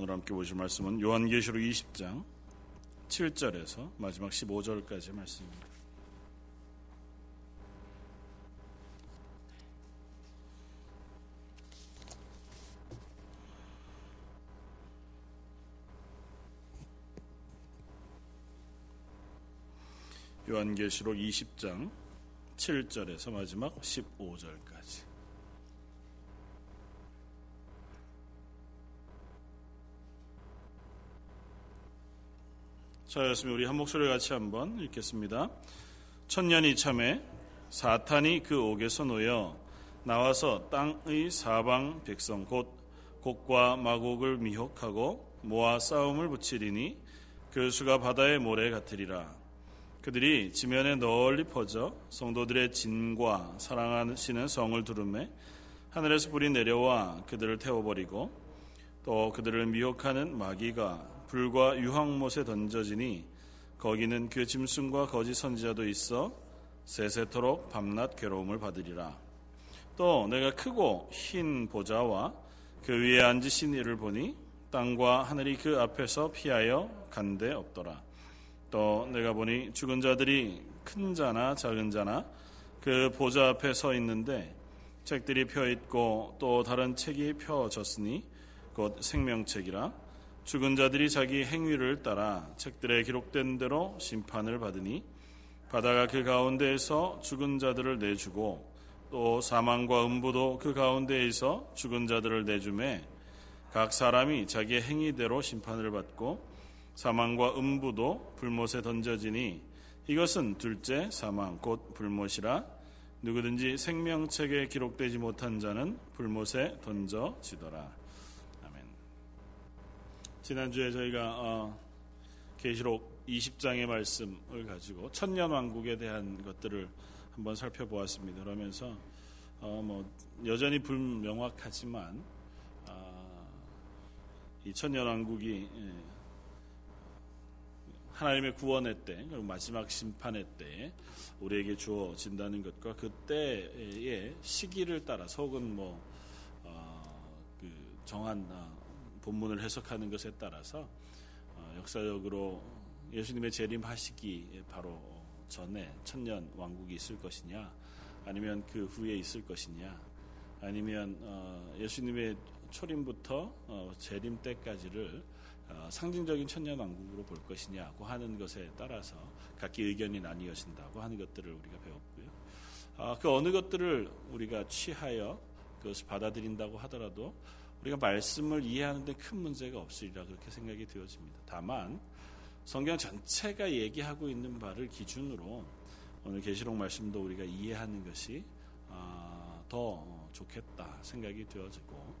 오늘 함께 보실 말씀은 요한계시록 20장 7절에서 마지막 15절까지 말씀입니다. 요한계시록 20장 7절에서 마지막 15절까지 자였으면 우리 한 목소리 같이 한번 읽겠습니다. 천년이 참에 사탄이 그 옥에서 놓여 나와서 땅의 사방 백성 곧 곡과 마곡을 미혹하고 모아 싸움을 붙이리니 그 수가 바다의 모래 같으리라. 그들이 지면에 널리 퍼져 성도들의 진과 사랑하시는 성을 두름매 하늘에서 불이 내려와 그들을 태워버리고 또 그들을 미혹하는 마귀가 불과 유황못에 던져지니 거기는 그 짐승과 거짓 선지자도 있어 세세토록 밤낮 괴로움을 받으리라. 또 내가 크고 흰 보좌와 그 위에 앉으신 이를 보니 땅과 하늘이 그 앞에서 피하여 간데 없더라. 또 내가 보니 죽은 자들이 큰 자나 작은 자나 그 보좌 앞에 서 있는데 책들이 펴 있고 또 다른 책이 펴졌으니 곧 생명책이라 죽은 자들이 자기 행위를 따라 책들에 기록된 대로 심판을 받으니 바다가 그 가운데에서 죽은 자들을 내주고 또 사망과 음부도 그 가운데에서 죽은 자들을 내주매 각 사람이 자기의 행위대로 심판을 받고 사망과 음부도 불못에 던져지니 이것은 둘째 사망 곧 불못이라 누구든지 생명책에 기록되지 못한 자는 불못에 던져지더라. 지난주에 저희가 어, 계시록 20장의 말씀을 가지고 천년 왕국에 대한 것들을 한번 살펴보았습니다. 그러면서 어, 뭐 여전히 불명확하지만 어, 이 천년 왕국이 예, 하나님의 구원의 때, 그리고 마지막 심판의 때 우리에게 주어진다는 것과 그때의 시기를 따라서 혹은 뭐 어, 그 정한 어, 본문을 해석하는 것에 따라서 어, 역사적으로 예수님의 재림하시기 바로 전에 천년 왕국이 있을 것이냐, 아니면 그 후에 있을 것이냐, 아니면 어, 예수님의 초림부터 어, 재림 때까지를 어, 상징적인 천년 왕국으로 볼 것이냐고 하는 것에 따라서 각기 의견이 나뉘어진다고 하는 것들을 우리가 배웠고요. 아, 그 어느 것들을 우리가 취하여 그것을 받아들인다고 하더라도 우리가 말씀을 이해하는데 큰 문제가 없으리라 그렇게 생각이 되어집니다. 다만 성경 전체가 얘기하고 있는 바를 기준으로 오늘 계시록 말씀도 우리가 이해하는 것이 아, 더 좋겠다 생각이 되어지고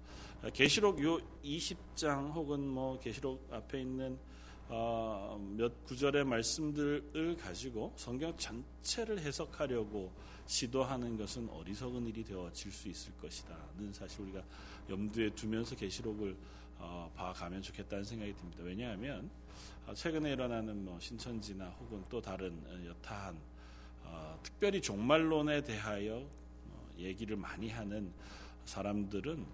계시록 요 20장 혹은 뭐 계시록 앞에 있는 어, 몇 구절의 말씀들을 가지고 성경 전체를 해석하려고 시도하는 것은 어리석은 일이 되어질 수 있을 것이다는 사실 우리가 염두에 두면서 계시록을 어, 봐가면 좋겠다는 생각이 듭니다. 왜냐하면 어, 최근에 일어나는 뭐 신천지나 혹은 또 다른 여타한 어, 특별히 종말론에 대하여 어, 얘기를 많이 하는 사람들은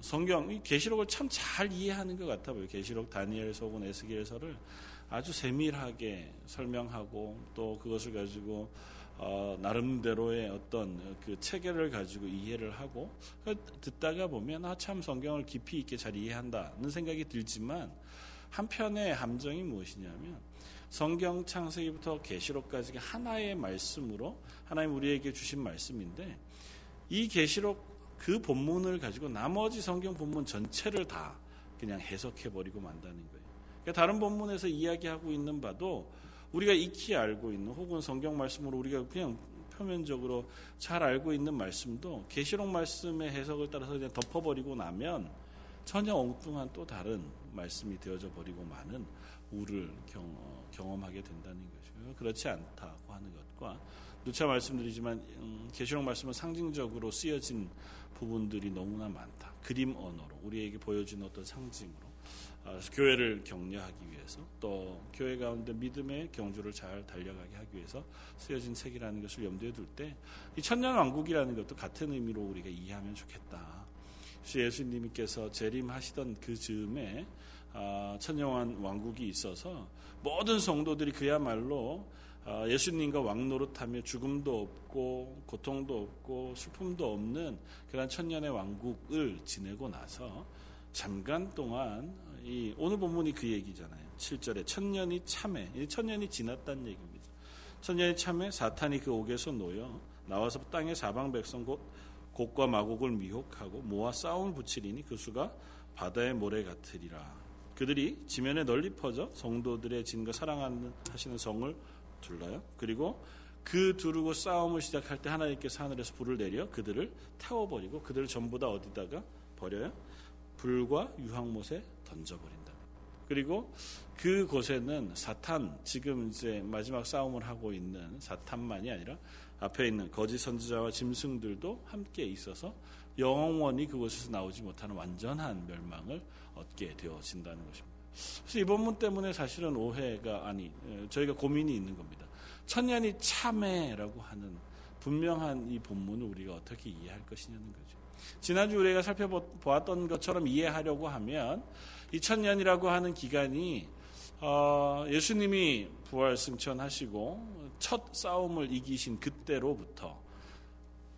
성경 계시록을 참 잘 이해하는 것 같아 보여요. 계시록 다니엘서 혹은 에스겔서를 아주 세밀하게 설명하고 또 그것을 가지고 어, 나름대로의 어떤 그 체계를 가지고 이해를 하고 듣다가 보면 아 참 성경을 깊이 있게 잘 이해한다는 생각이 들지만 한편의 함정이 무엇이냐면 성경 창세기부터 계시록까지가 하나의 말씀으로 하나님 우리에게 주신 말씀인데 이 계시록 그 본문을 가지고 나머지 성경 본문 전체를 다 그냥 해석해 버리고 만다는 거예요. 그러니까 다른 본문에서 이야기하고 있는 바도 우리가 익히 알고 있는 혹은 성경 말씀으로 우리가 그냥 표면적으로 잘 알고 있는 말씀도 계시록 말씀의 해석을 따라서 그냥 덮어버리고 나면 전혀 엉뚱한 또 다른 말씀이 되어져 버리고 많은 우를 경험하게 된다는 거죠. 그렇지 않다고 하는 것과 누차 말씀드리지만 음, 계시록 말씀은 상징적으로 쓰여진 부분들이 너무나 많다. 그림 언어로 우리에게 보여주는 어떤 상징으로 아, 교회를 격려하기 위해서 또 교회 가운데 믿음의 경주를 잘 달려가게 하기 위해서 쓰여진 책이라는 것을 염두에 둘 때 이 천년 왕국이라는 것도 같은 의미로 우리가 이해하면 좋겠다. 주 예수님께서 재림하시던 그 즈음에 아, 천영한 왕국이 있어서 모든 성도들이 그야말로 아, 예수님과 왕노릇하며 죽음도 없고 고통도 없고 슬픔도 없는 그런 천년의 왕국을 지내고 나서 잠깐 동안 이 오늘 본문이 그 얘기잖아요. 7절에 천년이 참해. 천년이 지났다는 얘기입니다. 천년이 참해 사탄이 그 옥에서 놓여 나와서 땅의 사방 백성 곧 곡과 마곡을 미혹하고 모아 싸움을 붙이리니 그 수가 바다의 모래 같으리라. 그들이 지면에 널리 퍼져 성도들의 진과 사랑하는 하시는 성을 둘러요. 그리고 그 두르고 싸움을 시작할 때 하나님께서 하늘에서 불을 내려 그들을 태워버리고 그들을 전부 다 어디다가 버려요? 불과 유황못에 던져버린다. 그리고 그곳에는 사탄 지금 이제 마지막 싸움을 하고 있는 사탄만이 아니라 앞에 있는 거짓 선지자와 짐승들도 함께 있어서 영원히 그곳에서 나오지 못하는 완전한 멸망을 얻게 되어진다는 것입니다. 그래서 이 본문 때문에 사실은 오해가 아니 저희가 고민이 있는 겁니다. 천년이 참회라고 하는 분명한 이 본문을 우리가 어떻게 이해할 것이냐는 거죠. 지난주 우리가 살펴보았던 것처럼 이해하려고 하면 이 천년이라고 하는 기간이 어, 예수님이 부활 승천하시고 첫 싸움을 이기신 그때로부터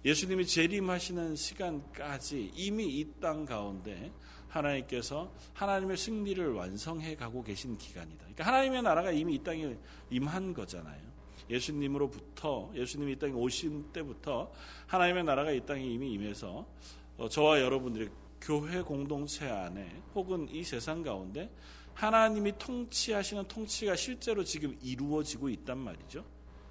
예수님이 재림하시는 시간까지 이미 이 땅 가운데 하나님께서 하나님의 승리를 완성해 가고 계신 기간이다. 그러니까 하나님의 나라가 이미 이 땅에 임한 거잖아요. 예수님으로부터 예수님이 이 땅에 오신 때부터 하나님의 나라가 이 땅에 이미 임해서 어, 저와 여러분들의 교회 공동체 안에 혹은 이 세상 가운데 하나님이 통치하시는 통치가 실제로 지금 이루어지고 있단 말이죠.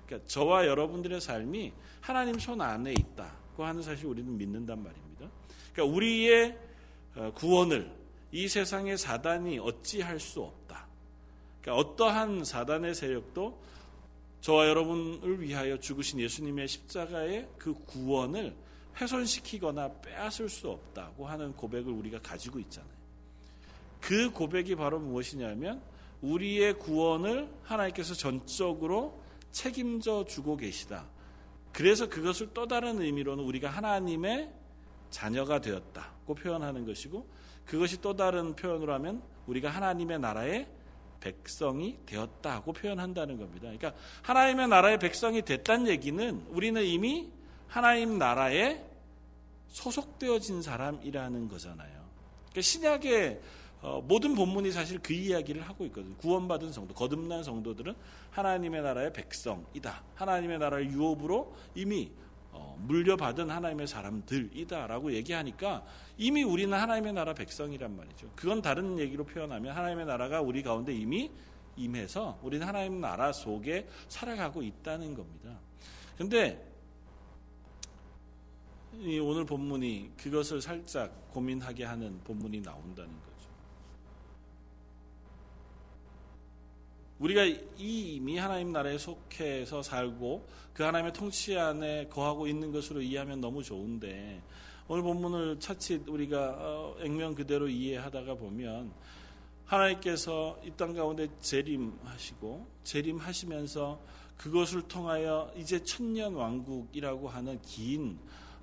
그러니까 저와 여러분들의 삶이 하나님 손 안에 있다고 하는 사실 우리는 믿는단 말입니다. 그러니까 우리의 어, 구원을 이 세상의 사단이 어찌할 수 없다. 그러니까 어떠한 사단의 세력도 저와 여러분을 위하여 죽으신 예수님의 십자가의 그 구원을 훼손시키거나 빼앗을 수 없다고 하는 고백을 우리가 가지고 있잖아요. 그 고백이 바로 무엇이냐면 우리의 구원을 하나님께서 전적으로 책임져 주고 계시다. 그래서 그것을 또 다른 의미로는 우리가 하나님의 자녀가 되었다 고 표현하는 것이고 그것이 또 다른 표현으로 하면 우리가 하나님의 나라의 백성이 되었다고 표현한다는 겁니다. 그러니까 하나님의 나라의 백성이 됐다는 얘기는 우리는 이미 하나님 나라에 소속되어진 사람이라는 거잖아요. 그러니까 신약의 어, 모든 본문이 사실 그 이야기를 하고 있거든요. 구원받은 성도, 거듭난 성도들은 하나님의 나라의 백성이다. 하나님의 나라의 유업으로 이미 어, 물려받은 하나님의 사람들이다라고 얘기하니까 이미 우리는 하나님의 나라 백성이란 말이죠. 그건 다른 얘기로 표현하면 하나님의 나라가 우리 가운데 이미 임해서 우리는 하나님 나라 속에 살아가고 있다는 겁니다. 근데 오늘 본문이 그것을 살짝 고민하게 하는 본문이 나온다는 거죠. 우리가 이미 하나님 나라에 속해서 살고 그 하나님의 통치 안에 거하고 있는 것으로 이해하면 너무 좋은데 오늘 본문을 차칫 우리가 어, 액면 그대로 이해하다가 보면 하나님께서 이 땅 가운데 재림하시고 재림하시면서 그것을 통하여 이제 천년 왕국이라고 하는 긴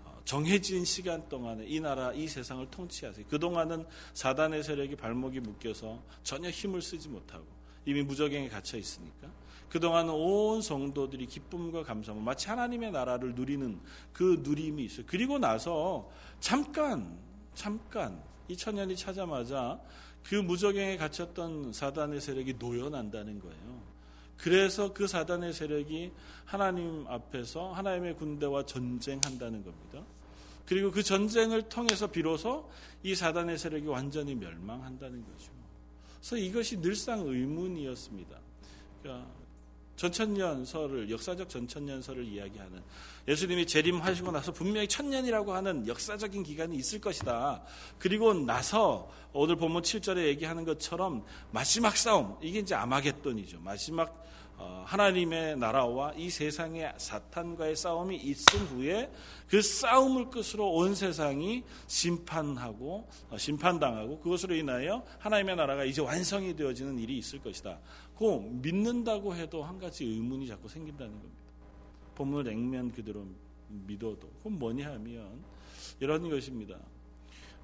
어, 정해진 시간 동안에 이 나라, 이 세상을 통치하세요. 그동안은 사단의 세력이 발목이 묶여서 전혀 힘을 쓰지 못하고 이미 무적행에 갇혀 있으니까 그동안 온 성도들이 기쁨과 감사함 마치 하나님의 나라를 누리는 그 누림이 있어요. 그리고 나서 잠깐 잠깐 이 천년이 차자마자 그 무적행에 갇혔던 사단의 세력이 노연한다는 거예요. 그래서 그 사단의 세력이 하나님 앞에서 하나님의 군대와 전쟁한다는 겁니다. 그리고 그 전쟁을 통해서 비로소 이 사단의 세력이 완전히 멸망한다는 거죠. 그래서 이것이 늘상 의문이었습니다. 그러니까 전천년설을 역사적 전천년설을 이야기하는 예수님이 재림하시고 나서 분명히 천년이라고 하는 역사적인 기간이 있을 것이다. 그리고 나서 오늘 본문 7절에 얘기하는 것처럼 마지막 싸움 이게 이제 아마겟돈이죠. 마지막 어, 하나님의 나라와 이 세상의 사탄과의 싸움이 있은 후에 그 싸움을 끝으로 온 세상이 심판하고 어, 심판당하고 그것으로 인하여 하나님의 나라가 이제 완성이 되어지는 일이 있을 것이다. 그 믿는다고 해도 한 가지 의문이 자꾸 생긴다는 겁니다. 본문을 냉면 그대로 믿어도 그건 뭐냐 하면 이런 것입니다.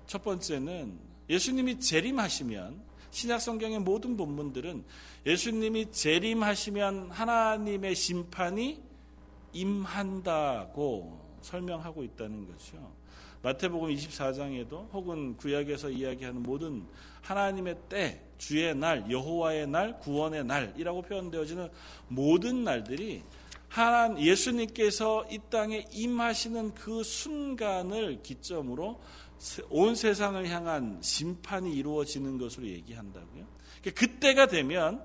첫 번째는 예수님이 재림하시면 신약 성경의 모든 본문들은 예수님이 재림하시면 하나님의 심판이 임한다고 설명하고 있다는 거죠. 마태복음 24장에도 혹은 구약에서 이야기하는 모든 하나님의 때, 주의 날, 여호와의 날, 구원의 날이라고 표현되어지는 모든 날들이 하나 예수님께서 이 땅에 임하시는 그 순간을 기점으로 온 세상을 향한 심판이 이루어지는 것으로 얘기한다고요. 그러니까 그때가 되면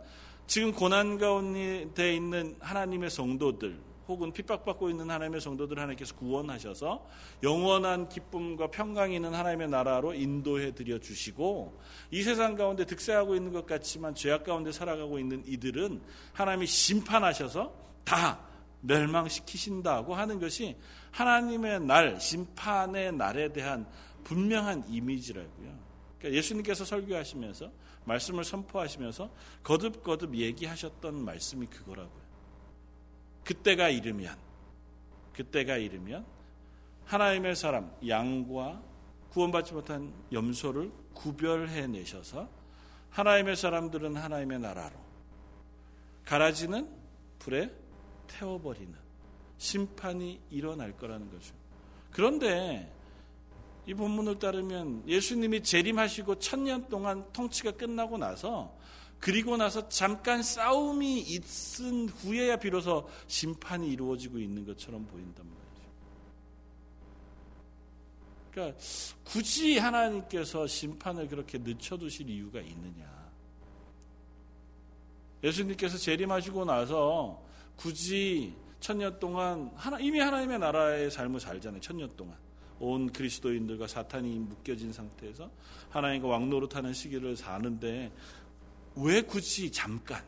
지금 고난 가운데 있는 하나님의 성도들 혹은 핍박받고 있는 하나님의 성도들 하나님께서 구원하셔서 영원한 기쁨과 평강이 있는 하나님의 나라로 인도해 드려 주시고 이 세상 가운데 득세하고 있는 것 같지만 죄악 가운데 살아가고 있는 이들은 하나님이 심판하셔서 다 멸망시키신다고 하는 것이 하나님의 날, 심판의 날에 대한 분명한 이미지라고요. 그러니까 예수님께서 설교하시면서 말씀을 선포하시면서 거듭거듭 얘기하셨던 말씀이 그거라고요. 그때가 이르면 그때가 이르면 하나님의 사람 양과 구원받지 못한 염소를 구별해 내셔서 하나님의 사람들은 하나님의 나라로 가라지는 불에 태워버리는 심판이 일어날 거라는 거죠. 그런데 이 본문을 따르면 예수님이 재림하시고 천년 동안 통치가 끝나고 나서 그리고 나서 잠깐 싸움이 있은 후에야 비로소 심판이 이루어지고 있는 것처럼 보인단 말이죠. 그러니까 굳이 하나님께서 심판을 그렇게 늦춰두실 이유가 있느냐. 예수님께서 재림하시고 나서 굳이 천년 동안 하나, 이미 하나님의 나라의 삶을 살잖아요. 천년 동안. 온 그리스도인들과 사탄이 묶여진 상태에서 하나님과 왕노릇하는 시기를 사는데 왜 굳이 잠깐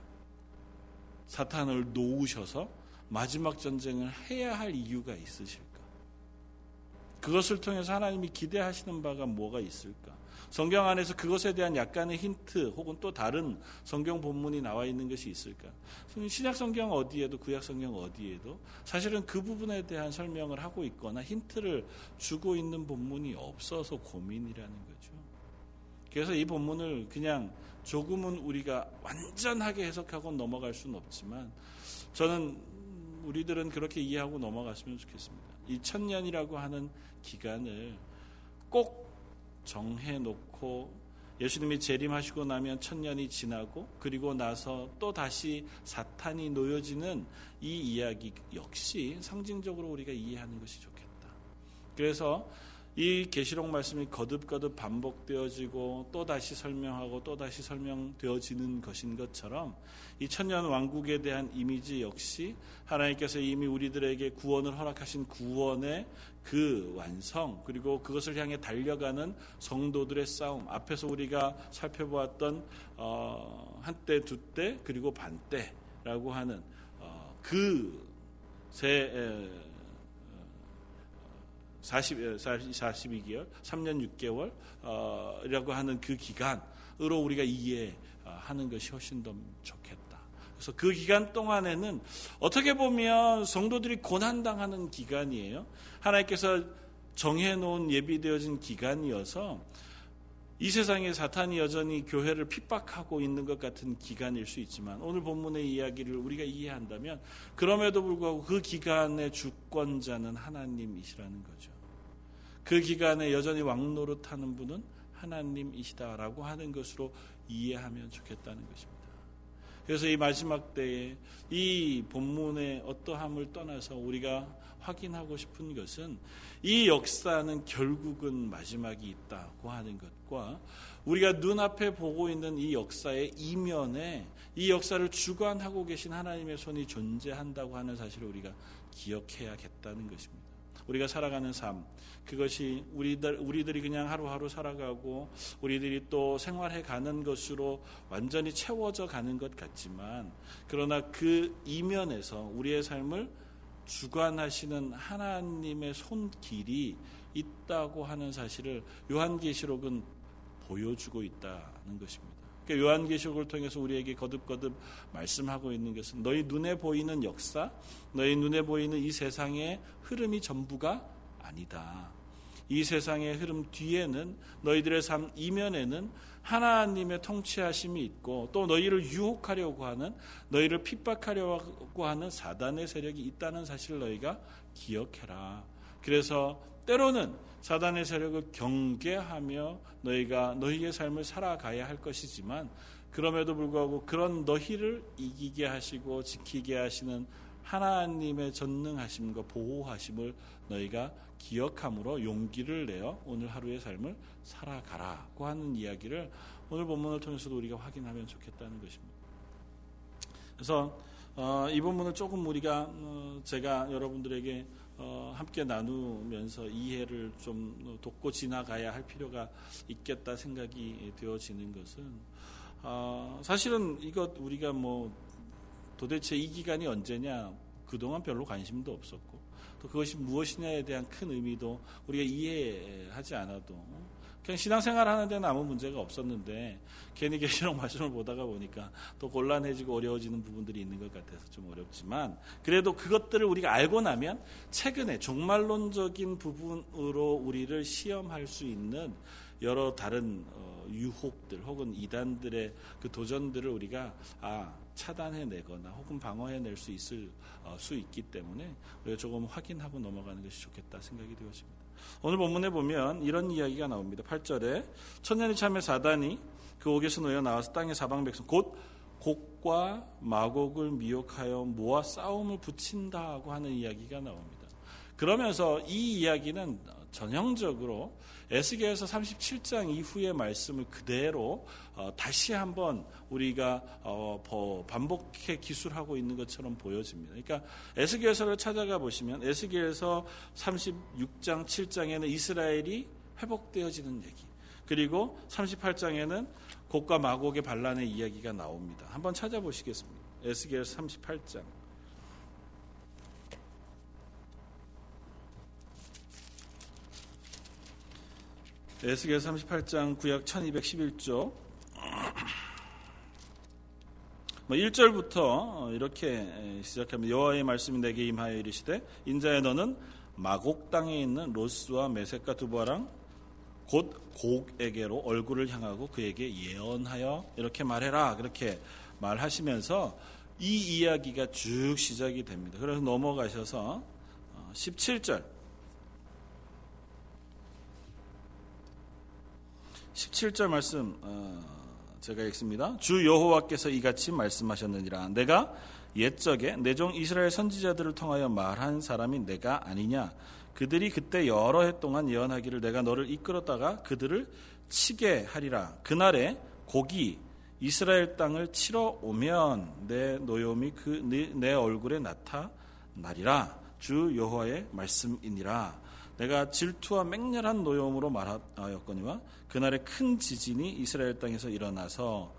사탄을 놓으셔서 마지막 전쟁을 해야 할 이유가 있으실까? 그것을 통해서 하나님이 기대하시는 바가 뭐가 있을까? 성경 안에서 그것에 대한 약간의 힌트 혹은 또 다른 성경 본문이 나와 있는 것이 있을까? 신약 성경 어디에도 구약 성경 어디에도 사실은 그 부분에 대한 설명을 하고 있거나 힌트를 주고 있는 본문이 없어서 고민이라는 거죠. 그래서 이 본문을 그냥 조금은 우리가 완전하게 해석하고 넘어갈 수는 없지만 저는 우리들은 그렇게 이해하고 넘어갔으면 좋겠습니다. 이 천년이라고 하는 기간을 꼭 정해놓고 예수님이 재림하시고 나면 천년이 지나고 그리고 나서 또 다시 사탄이 놓여지는 이 이야기 역시 상징적으로 우리가 이해하는 것이 좋겠다. 그래서 이 계시록 말씀이 거듭거듭 반복되어지고 또 다시 설명하고 또 다시 설명되어지는 것인 것처럼 이 천년 왕국에 대한 이미지 역시 하나님께서 이미 우리들에게 구원을 허락하신 구원의 그 완성 그리고 그것을 향해 달려가는 성도들의 싸움 앞에서 우리가 살펴보았던 어, 한때 두 때 그리고 반때라고 하는 어, 그세 40, 42개월, 3년 6개월이라고 하는 그 기간으로 우리가 이해하는 것이 훨씬 더 좋겠다. 그래서 그 기간 동안에는 어떻게 보면 성도들이 고난당하는 기간이에요. 하나님께서 정해놓은 예비되어진 기간이어서 이 세상에 사탄이 여전히 교회를 핍박하고 있는 것 같은 기간일 수 있지만 오늘 본문의 이야기를 우리가 이해한다면 그럼에도 불구하고 그 기간의 주권자는 하나님이시라는 거죠. 그 기간에 여전히 왕노릇 하는 분은 하나님이시다라고 하는 것으로 이해하면 좋겠다는 것입니다. 그래서 이 마지막 때에 이 본문의 어떠함을 떠나서 우리가 확인하고 싶은 것은 이 역사는 결국은 마지막이 있다고 하는 것과 우리가 눈앞에 보고 있는 이 역사의 이면에 이 역사를 주관하고 계신 하나님의 손이 존재한다고 하는 사실을 우리가 기억해야겠다는 것입니다. 우리가 살아가는 삶, 그것이 우리들, 우리들이 그냥 하루하루 살아가고 우리들이 또 생활해 가는 것으로 완전히 채워져 가는 것 같지만 그러나 그 이면에서 우리의 삶을 주관하시는 하나님의 손길이 있다고 하는 사실을 요한계시록은 보여주고 있다는 것입니다. 요한계시록을 통해서 우리에게 거듭거듭 말씀하고 있는 것은 너희 눈에 보이는 역사, 너희 눈에 보이는 이 세상의 흐름이 전부가 아니다. 이 세상의 흐름 뒤에는 너희들의 삶 이면에는 하나님의 통치하심이 있고 또 너희를 유혹하려고 하는 너희를 핍박하려고 하는 사단의 세력이 있다는 사실을 너희가 기억해라. 그래서 때로는 사단의 세력을 경계하며 너희가 너희의 삶을 살아가야 할 것이지만 그럼에도 불구하고 그런 너희를 이기게 하시고 지키게 하시는 하나님의 전능하심과 보호하심을 너희가 기억함으로 용기를 내어 오늘 하루의 삶을 살아가라고 하는 이야기를 오늘 본문을 통해서도 우리가 확인하면 좋겠다는 것입니다. 그래서 어, 이 본문을 조금 우리가 어, 제가 여러분들에게 어, 함께 나누면서 이해를 좀 돕고 지나가야 할 필요가 있겠다 생각이 되어지는 것은 어, 사실은 이것 우리가 뭐 도대체 이 기간이 언제냐 그동안 별로 관심도 없었고 또 그것이 무엇이냐에 대한 큰 의미도 우리가 이해하지 않아도 그냥 신앙생활 하는 데는 아무 문제가 없었는데 괜히 계시록 말씀을 보다가 보니까 또 곤란해지고 어려워지는 부분들이 있는 것 같아서 좀 어렵지만 그래도 그것들을 우리가 알고 나면 최근에 종말론적인 부분으로 우리를 시험할 수 있는 여러 다른 어, 유혹들 혹은 이단들의 그 도전들을 우리가 아 차단해내거나 혹은 방어해낼 수 있을 어, 수 있기 때문에 우리가 조금 확인하고 넘어가는 것이 좋겠다 생각이 되었습니다. 오늘 본문에 보면 이런 이야기가 나옵니다. 8절에 천년이 참에 사단이 그 옥에서 놓여 나와서 땅의 사방 백성 곧 곡과 마곡을 미혹하여 모아 싸움을 붙인다고 하는 이야기가 나옵니다. 그러면서 이 이야기는 전형적으로 에스겔서 37장 이후의 말씀을 그대로 어, 다시 한번 우리가 어, 반복해 기술하고 있는 것처럼 보여집니다. 그러니까 에스겔서를 찾아가 보시면 에스겔서 36장 7장에는 이스라엘이 회복되어지는 얘기. 그리고 38장에는 곡과 마곡의 반란의 이야기가 나옵니다. 한번 찾아보시겠습니다. 에스겔 38장. 에스겔 38장 구약 1211조. 뭐 1절부터 이렇게 시작하면 여호와의 말씀이 내게 임하여 이르시되 인자의 너는 마곡 땅에 있는 로스와 메색과 두바랑 곧 곡에게로 얼굴을 향하고 그에게 예언하여 이렇게 말해라. 그렇게 말하시면서 이 이야기가 쭉 시작이 됩니다. 그래서 넘어가셔서 17절 17절 말씀 어, 제가 읽습니다. 주 여호와께서 이같이 말씀하셨느니라. 내가 옛적에 내 종 이스라엘 선지자들을 통하여 말한 사람이 내가 아니냐. 그들이 그때 여러 해 동안 예언하기를 내가 너를 이끌었다가 그들을 치게 하리라. 그날에 곡이 이스라엘 땅을 치러 오면 내 노염이 그내 네, 얼굴에 나타나리라. 주 여호와의 말씀이니라. 내가 질투와 맹렬한 노염으로 말하였거니와 그날에 큰 지진이 이스라엘 땅에서 일어나서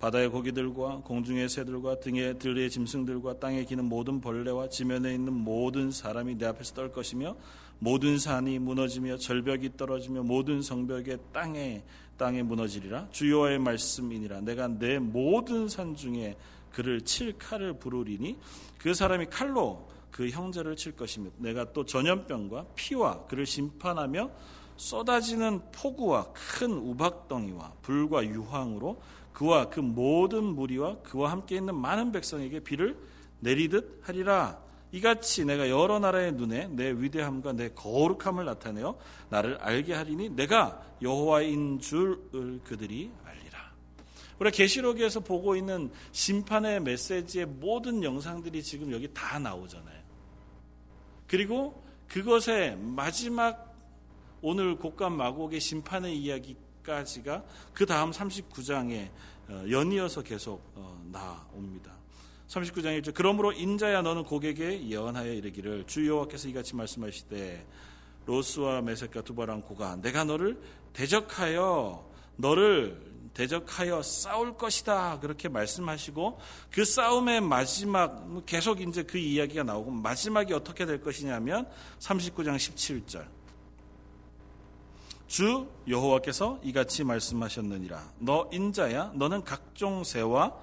바다의 고기들과 공중의 새들과 등의 들의 짐승들과 땅에 기는 모든 벌레와 지면에 있는 모든 사람이 내 앞에서 떨 것이며 모든 산이 무너지며 절벽이 떨어지며 모든 성벽의 땅에 땅에 무너지리라. 주요와의 말씀이니라. 내가 내 모든 산 중에 그를 칠 칼을 부르리니 그 사람이 칼로 그 형제를 칠 것이며 내가 또 전염병과 피와 그를 심판하며 쏟아지는 폭우와 큰 우박덩이와 불과 유황으로 그와 그 모든 무리와 그와 함께 있는 많은 백성에게 비를 내리듯 하리라. 이같이 내가 여러 나라의 눈에 내 위대함과 내 거룩함을 나타내어 나를 알게 하리니 내가 여호와인 줄을 그들이 알리라. 우리 계시록에서 보고 있는 심판의 메시지의 모든 영상들이 지금 여기 다 나오잖아요. 그리고 그것의 마지막 오늘 곡간 마곡의 심판의 이야기까지가 그 다음 39장에 어, 연이어서 계속 어, 나옵니다. 39장 1절 그러므로 인자야 너는 고객에 예언하여 이르기를 주 여호와께서 이같이 말씀하시되 로스와 메색과 두바랑 고가 내가 너를 대적하여 너를 대적하여 싸울 것이다. 그렇게 말씀하시고 그 싸움의 마지막 뭐 계속 이제 그 이야기가 나오고 마지막이 어떻게 될 것이냐면 39장 17절. 주 여호와께서 이같이 말씀하셨느니라. 너 인자야 너는 각종 새와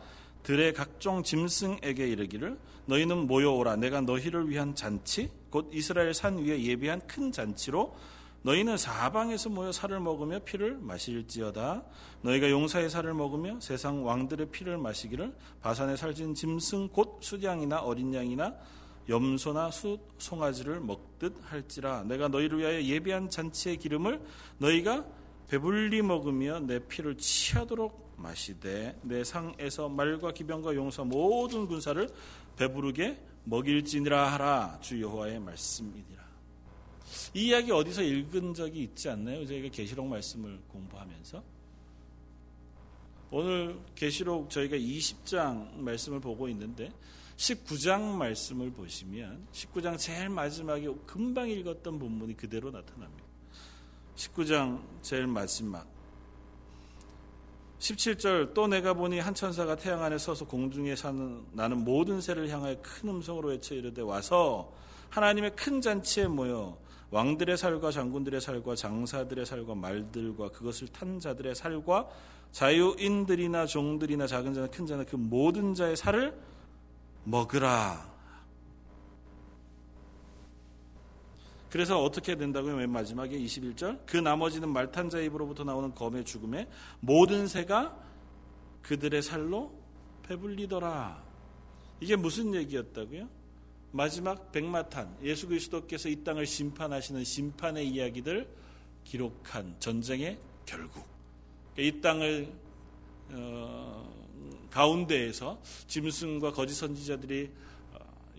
들의 각종 짐승에게 이르기를 너희는 모여오라 내가 너희를 위한 잔치 곧 이스라엘 산 위에 예비한 큰 잔치로 너희는 사방에서 모여 살을 먹으며 피를 마실지어다. 너희가 용사의 살을 먹으며 세상 왕들의 피를 마시기를 바산에 살진 짐승 곧 수량이나 어린 양이나 염소나 수 송아지를 먹듯 할지라 내가 너희를 위하여 예비한 잔치의 기름을 너희가 배불리 먹으며 내 피를 취하도록 마시되 내 상에서 말과 기병과 용사 모든 군사를 배부르게 먹일지니라 하라 주 여호와의 말씀이니라. 이 이야기 어디서 읽은 적이 있지 않나요? 저희가 계시록 말씀을 공부하면서 오늘 계시록 저희가 20장 말씀을 보고 있는데 19장 말씀을 보시면 19장 제일 마지막에 금방 읽었던 본문이 그대로 나타납니다. 19장 제일 마지막 17절 또 내가 보니 한 천사가 태양 안에 서서 공중에 사는 나는 모든 새를 향하여 큰 음성으로 외쳐 이르되 와서 하나님의 큰 잔치에 모여 왕들의 살과 장군들의 살과 장사들의 살과 말들과 그것을 탄 자들의 살과 자유인들이나 종들이나 작은 자나 큰 자나 그 모든 자의 살을 먹으라. 그래서 어떻게 된다고요? 맨 마지막에 21절. 그 나머지는 말탄 자 입으로부터 나오는 검의 죽음에 모든 새가 그들의 살로 배불리더라. 이게 무슨 얘기였다고요? 마지막 백마탄 예수 그리스도께서 이 땅을 심판하시는 심판의 이야기들 기록한 전쟁의 결국 그러니까 이 땅을 어, 가운데에서 짐승과 거짓 선지자들이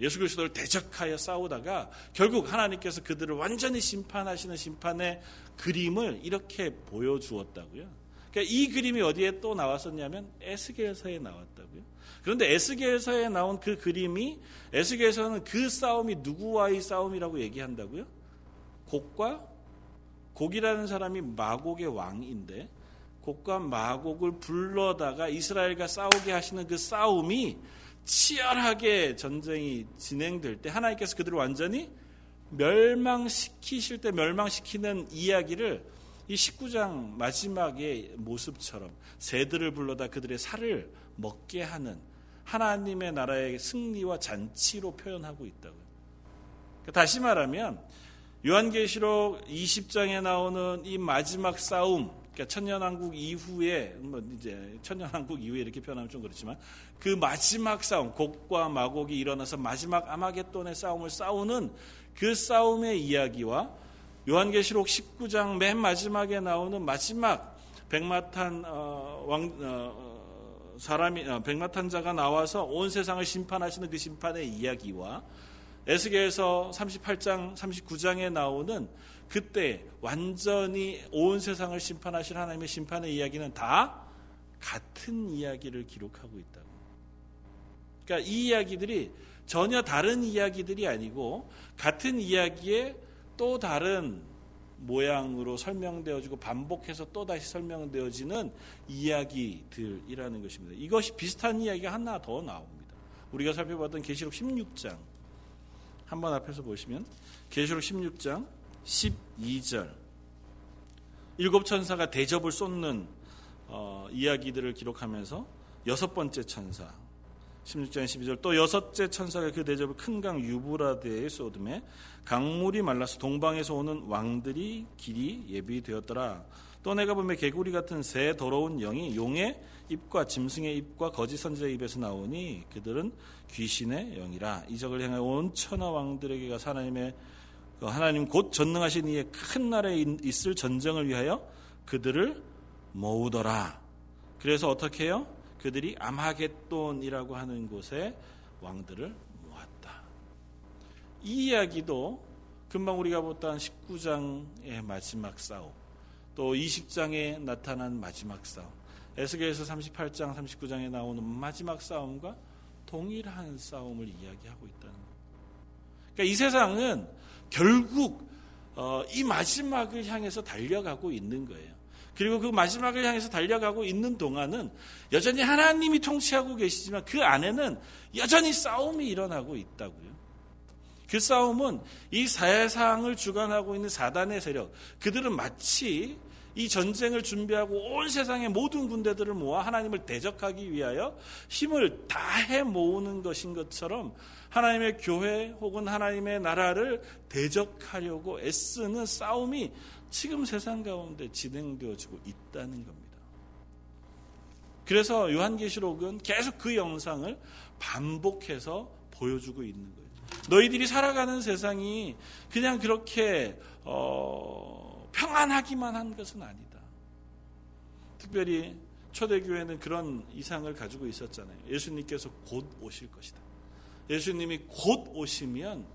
예수 그리스도를 대적하여 싸우다가 결국 하나님께서 그들을 완전히 심판하시는 심판의 그림을 이렇게 보여주었다고요. 그러니까 이 그림이 어디에 또 나왔었냐면 에스겔서에 나왔다고요. 그런데 에스겔서에 나온 그 그림이 에스겔서는 그 싸움이 누구와의 싸움이라고 얘기한다고요? 곡과 곡이라는 사람이 마곡의 왕인데 곡과 마곡을 불러다가 이스라엘과 싸우게 하시는 그 싸움이 치열하게 전쟁이 진행될 때 하나님께서 그들을 완전히 멸망시키실 때 멸망시키는 이야기를 이 19장 마지막의 모습처럼 새들을 불러다 그들의 살을 먹게 하는 하나님의 나라의 승리와 잔치로 표현하고 있다고요. 그러니까 다시 말하면 요한계시록 20장에 나오는 이 마지막 싸움 그러니까 천년왕국 이후에 뭐 이제 천년왕국 이후에 이렇게 표현하면 좀 그렇지만 그 마지막 싸움 곡과 마곡이 일어나서 마지막 아마겟돈의 싸움을 싸우는 그 싸움의 이야기와 요한계시록 19장 맨 마지막에 나오는 마지막 백마탄 어, 왕 어, 사람이 어, 백마탄자가 나와서 온 세상을 심판하시는 그 심판의 이야기와 에스겔서 38장 39장에 나오는 그때 완전히 온 세상을 심판하실 하나님의 심판의 이야기는 다 같은 이야기를 기록하고 있다. 그러니까 이 이야기들이 전혀 다른 이야기들이 아니고 같은 이야기에 또 다른 모양으로 설명되어지고 반복해서 또 다시 설명되어지는 이야기들이라는 것입니다. 이것이 비슷한 이야기가 하나 더 나옵니다. 우리가 살펴봤던 계시록 16장 한번 앞에서 보시면 계시록 16장 12절 일곱 천사가 대접을 쏟는 어, 이야기들을 기록하면서 여섯 번째 천사 16장 12절 또 여섯째 천사가 그 대접을 큰 강 유브라데에 쏟음에 강물이 말라서 동방에서 오는 왕들이 길이 예비되었더라. 또 내가 보면 개구리 같은 새 더러운 영이 용의 입과 짐승의 입과 거짓 선지자의 입에서 나오니 그들은 귀신의 영이라 이적을 향해 온 천하 왕들에게가 하나님의 그 하나님 곧 전능하신 이의 큰 나라에 있을 전쟁을 위하여 그들을 모으더라. 그래서 어떻게 해요? 그들이 아마겟돈이라고 하는 곳에 왕들을 모았다. 이 이야기도 금방 우리가 봤던 19장의 마지막 싸움, 또 20장에 나타난 마지막 싸움, 에스겔서 38장, 39장에 나오는 마지막 싸움과 동일한 싸움을 이야기하고 있다는 거예요. 그러니까 이 세상은 결국 어, 이 마지막을 향해서 달려가고 있는 거예요. 그리고 그 마지막을 향해서 달려가고 있는 동안은 여전히 하나님이 통치하고 계시지만 그 안에는 여전히 싸움이 일어나고 있다고요. 그 싸움은 이 세상을 주관하고 있는 사단의 세력, 그들은 마치 이 전쟁을 준비하고 온 세상의 모든 군대들을 모아 하나님을 대적하기 위하여 힘을 다해 모으는 것인 것처럼 하나님의 교회 혹은 하나님의 나라를 대적하려고 애쓰는 싸움이 지금 세상 가운데 진행되어지고 있다는 겁니다. 그래서 요한계시록은 계속 그 영상을 반복해서 보여주고 있는 거예요. 너희들이 살아가는 세상이 그냥 그렇게 어, 평안하기만 한 것은 아니다. 특별히 초대교회는 그런 이상을 가지고 있었잖아요. 예수님께서 곧 오실 것이다. 예수님이 곧 오시면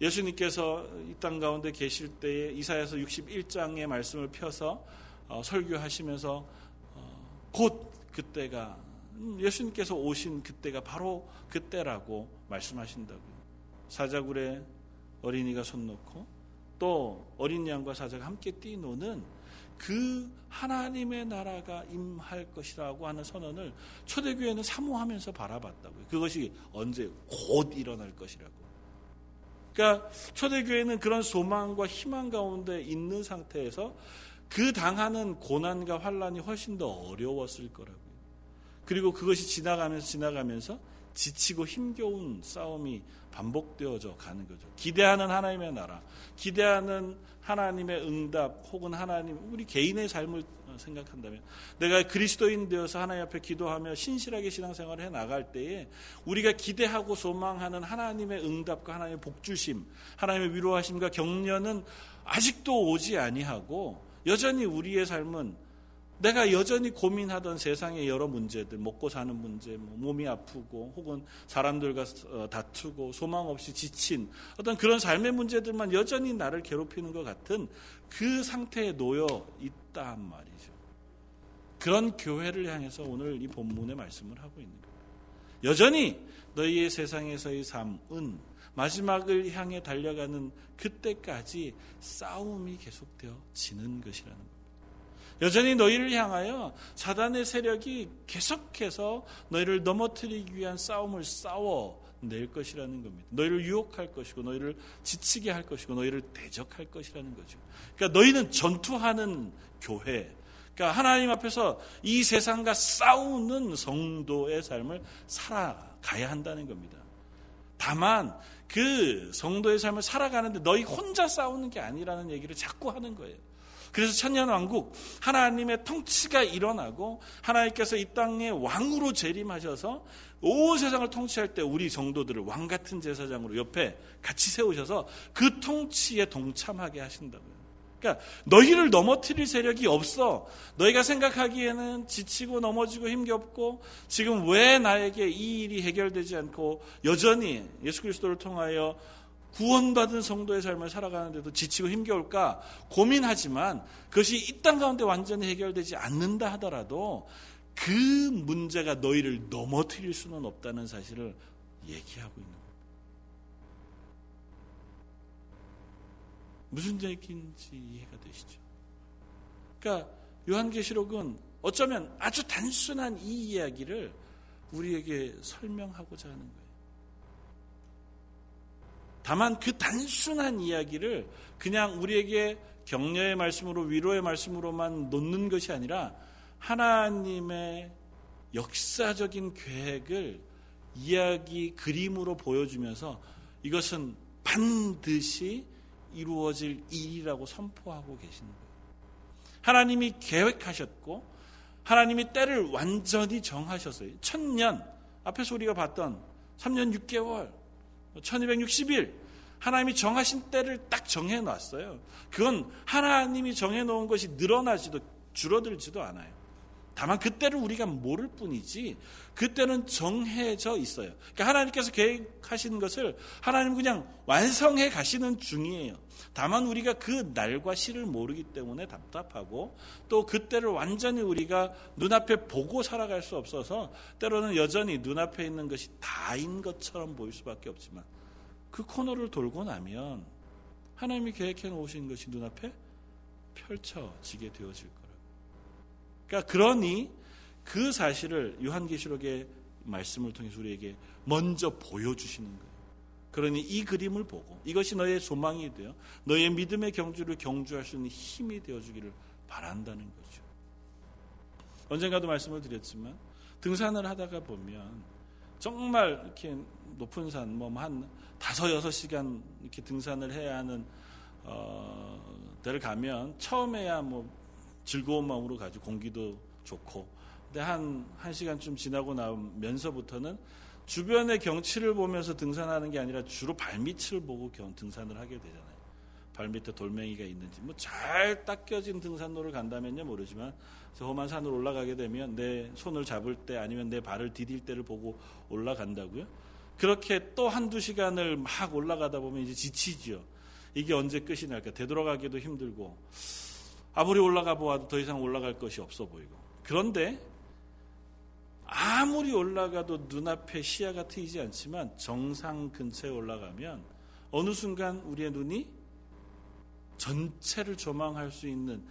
예수님께서 이 땅 가운데 계실 때에 이사야서 61장의 말씀을 펴서 어, 설교하시면서 어, 곧 그때가 음, 예수님께서 오신 그때가 바로 그때라고 말씀하신다고요. 사자굴에 어린이가 손 놓고 또 어린 양과 사자가 함께 뛰노는 그 하나님의 나라가 임할 것이라고 하는 선언을 초대교회는 사모하면서 바라봤다고요. 그것이 언제 곧 일어날 것이라고. 그러니까 초대교회는 그런 소망과 희망 가운데 있는 상태에서 그 당하는 고난과 환란이 훨씬 더 어려웠을 거라고요. 그리고 그것이 지나가면서 지나가면서 지치고 힘겨운 싸움이 반복되어져 가는 거죠. 기대하는 하나님의 나라, 기대하는 하나님의 응답 혹은 하나님 우리 개인의 삶을 생각한다면 내가 그리스도인 되어서 하나님 앞에 기도하며 신실하게 신앙생활을 해 나갈 때에 우리가 기대하고 소망하는 하나님의 응답과 하나님의 복주심, 하나님의 위로하심과 격려는 아직도 오지 아니하고 여전히 우리의 삶은 내가 여전히 고민하던 세상의 여러 문제들, 먹고 사는 문제, 뭐 몸이 아프고 혹은 사람들과 어, 다투고 소망 없이 지친 어떤 그런 삶의 문제들만 여전히 나를 괴롭히는 것 같은 그 상태에 놓여 있단 말이죠. 그런 교회를 향해서 오늘 이 본문의 말씀을 하고 있는 거예요. 여전히 너희의 세상에서의 삶은 마지막을 향해 달려가는 그때까지 싸움이 계속되어 지는 것이라는. 여전히 너희를 향하여 사단의 세력이 계속해서 너희를 넘어뜨리기 위한 싸움을 싸워 낼 것이라는 겁니다. 너희를 유혹할 것이고 너희를 지치게 할 것이고 너희를 대적할 것이라는 거죠. 그러니까 너희는 전투하는 교회. 그러니까 하나님 앞에서 이 세상과 싸우는 성도의 삶을 살아가야 한다는 겁니다. 다만 그 성도의 삶을 살아가는데 너희 혼자 싸우는 게 아니라는 얘기를 자꾸 하는 거예요. 그래서 천년왕국 하나님의 통치가 일어나고 하나님께서 이 땅에 왕으로 재림하셔서 온 세상을 통치할 때 우리 정도들을 왕 같은 제사장으로 옆에 같이 세우셔서 그 통치에 동참하게 하신다고요. 그러니까 너희를 넘어뜨릴 세력이 없어. 너희가 생각하기에는 지치고 넘어지고 힘겹고 지금 왜 나에게 이 일이 해결되지 않고 여전히 예수 그리스도를 통하여 구원받은 성도의 삶을 살아가는데도 지치고 힘겨울까 고민하지만 그것이 이 땅 가운데 완전히 해결되지 않는다 하더라도 그 문제가 너희를 넘어뜨릴 수는 없다는 사실을 얘기하고 있는 겁니다. 무슨 얘기인지 이해가 되시죠? 그러니까 요한계시록은 어쩌면 아주 단순한 이 이야기를 우리에게 설명하고자 하는 거예요. 다만 그 단순한 이야기를 그냥 우리에게 격려의 말씀으로 위로의 말씀으로만 놓는 것이 아니라 하나님의 역사적인 계획을 이야기 그림으로 보여주면서 이것은 반드시 이루어질 일이라고 선포하고 계시는 거예요. 하나님이 계획하셨고 하나님이 때를 완전히 정하셨어요. 천년 앞에서 우리가 봤던 3년 6개월 1260일 하나님이 정하신 때를 딱 정해 놨어요. 그건 하나님이 정해 놓은 것이 늘어나지도 줄어들지도 않아요. 다만 그때를 우리가 모를 뿐이지 그때는 정해져 있어요. 그러니까 하나님께서 계획하시는 것을 하나님 그냥 완성해 가시는 중이에요. 다만 우리가 그 날과 시를 모르기 때문에 답답하고 또 그때를 완전히 우리가 눈앞에 보고 살아갈 수 없어서 때로는 여전히 눈앞에 있는 것이 다인 것처럼 보일 수밖에 없지만 그 코너를 돌고 나면 하나님이 계획해 놓으신 것이 눈앞에 펼쳐지게 되어질 거예요. 그러니까 그러니 그 사실을 요한계시록의 말씀을 통해서 우리에게 먼저 보여주시는 거예요. 그러니 이 그림을 보고 이것이 너의 소망이 되어 너의 믿음의 경주를 경주할 수 있는 힘이 되어주기를 바란다는 거죠. 언젠가도 말씀을 드렸지만 등산을 하다가 보면 정말 이렇게 높은 산, 뭐 한 다섯 여섯 시간 이렇게 등산을 해야 하는 어, 데를 가면 처음에야 뭐 즐거운 마음으로 가지 공기도 좋고 근데 한, 한 시간쯤 지나고 나면서부터는 주변의 경치를 보면서 등산하는 게 아니라 주로 발밑을 보고 등산을 하게 되잖아요. 발밑에 돌멩이가 있는지 뭐 잘 닦여진 등산로를 간다면요 모르지만 험한 산을 올라가게 되면 내 손을 잡을 때 아니면 내 발을 디딜 때를 보고 올라간다고요. 그렇게 또 한두 시간을 막 올라가다 보면 이제 지치죠. 이게 언제 끝이 날까? 되돌아가기도 힘들고 아무리 올라가 보아도 더 이상 올라갈 것이 없어 보이고 그런데 아무리 올라가도 눈앞에 시야가 트이지 않지만 정상 근처에 올라가면 어느 순간 우리의 눈이 전체를 조망할 수 있는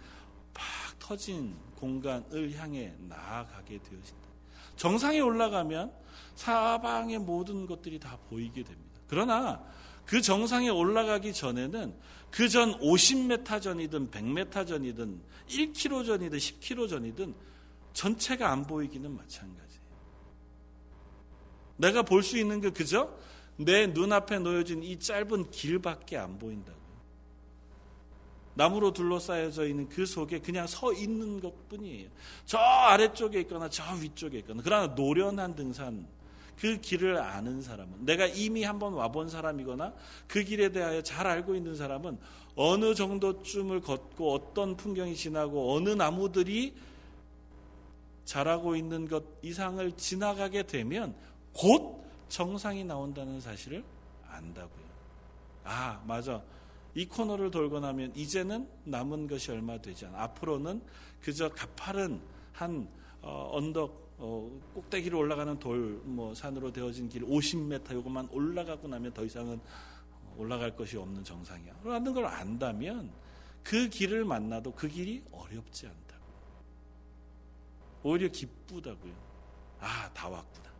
팍 터진 공간을 향해 나아가게 되어진다. 정상에 올라가면 사방의 모든 것들이 다 보이게 됩니다. 그러나 그 정상에 올라가기 전에는 그 전 50m 전이든 100m 전이든 1km 전이든 10km 전이든 전체가 안 보이기는 마찬가지예요. 내가 볼 수 있는 게 그저 내 눈앞에 놓여진 이 짧은 길밖에 안 보인다고요. 나무로 둘러싸여져 있는 그 속에 그냥 서 있는 것 뿐이에요. 저 아래쪽에 있거나 저 위쪽에 있거나. 그러나 노련한 등산, 그 길을 아는 사람은, 내가 이미 한번 와본 사람이거나 그 길에 대하여 잘 알고 있는 사람은 어느 정도쯤을 걷고 어떤 풍경이 지나고 어느 나무들이 자라고 있는 것 이상을 지나가게 되면 곧 정상이 나온다는 사실을 안다고요. 아, 맞아. 이 코너를 돌고 나면 이제는 남은 것이 얼마 되지 않아. 앞으로는 그저 가파른 한 어, 언덕 어, 꼭대기로 올라가는 돌, 뭐 산으로 되어진 길 50m 요것만 올라가고 나면 더 이상은 올라갈 것이 없는 정상이야. 라는 걸 안다면 그 길을 만나도 그 길이 어렵지 않다고. 오히려 기쁘다고요. 아, 다 왔구나.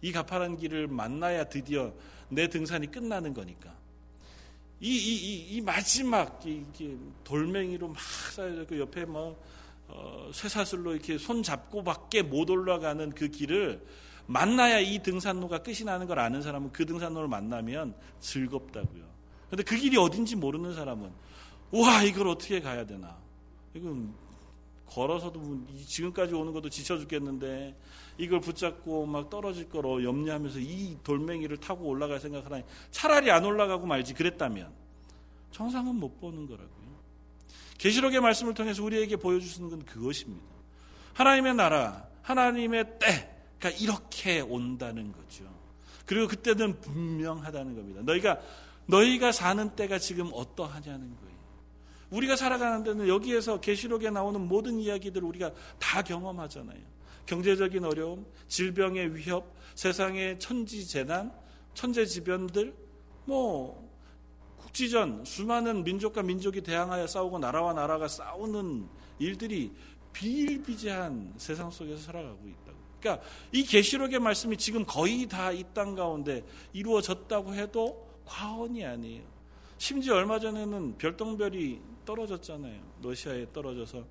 이 가파른 길을 만나야 드디어 내 등산이 끝나는 거니까. 이, 이, 이, 이 마지막 이, 돌멩이로 막 쌓여져 그 옆에 뭐 어, 쇠사슬로 이렇게 손 잡고밖에 못 올라가는 그 길을 만나야 이 등산로가 끝이 나는 걸 아는 사람은 그 등산로를 만나면 즐겁다고요. 근데 그 길이 어딘지 모르는 사람은 와 이걸 어떻게 가야 되나? 이건 걸어서도 뭐 지금까지 오는 것도 지쳐 죽겠는데 이걸 붙잡고 막 떨어질 거로 염려하면서 이 돌멩이를 타고 올라갈 생각하다니 차라리 안 올라가고 말지 그랬다면 정상은 못 보는 거라고요. 계시록의 말씀을 통해서 우리에게 보여주시는 건 그것입니다. 하나님의 나라, 하나님의 때가 이렇게 온다는 거죠. 그리고 그때는 분명하다는 겁니다. 너희가 너희가 사는 때가 지금 어떠하냐는 거예요. 우리가 살아가는 데는 여기에서 계시록에 나오는 모든 이야기들을 우리가 다 경험하잖아요. 경제적인 어려움, 질병의 위협, 세상의 천지 재난, 천재 지변들, 뭐 국지전 수많은 민족과 민족이 대항하여 싸우고 나라와 나라가 싸우는 일들이 비일비재한 세상 속에서 살아가고 있다고. 그러니까 이 계시록의 말씀이 지금 거의 다 이 땅 가운데 이루어졌다고 해도 과언이 아니에요. 심지어 얼마 전에는 별똥별이 떨어졌잖아요. 러시아에 떨어져서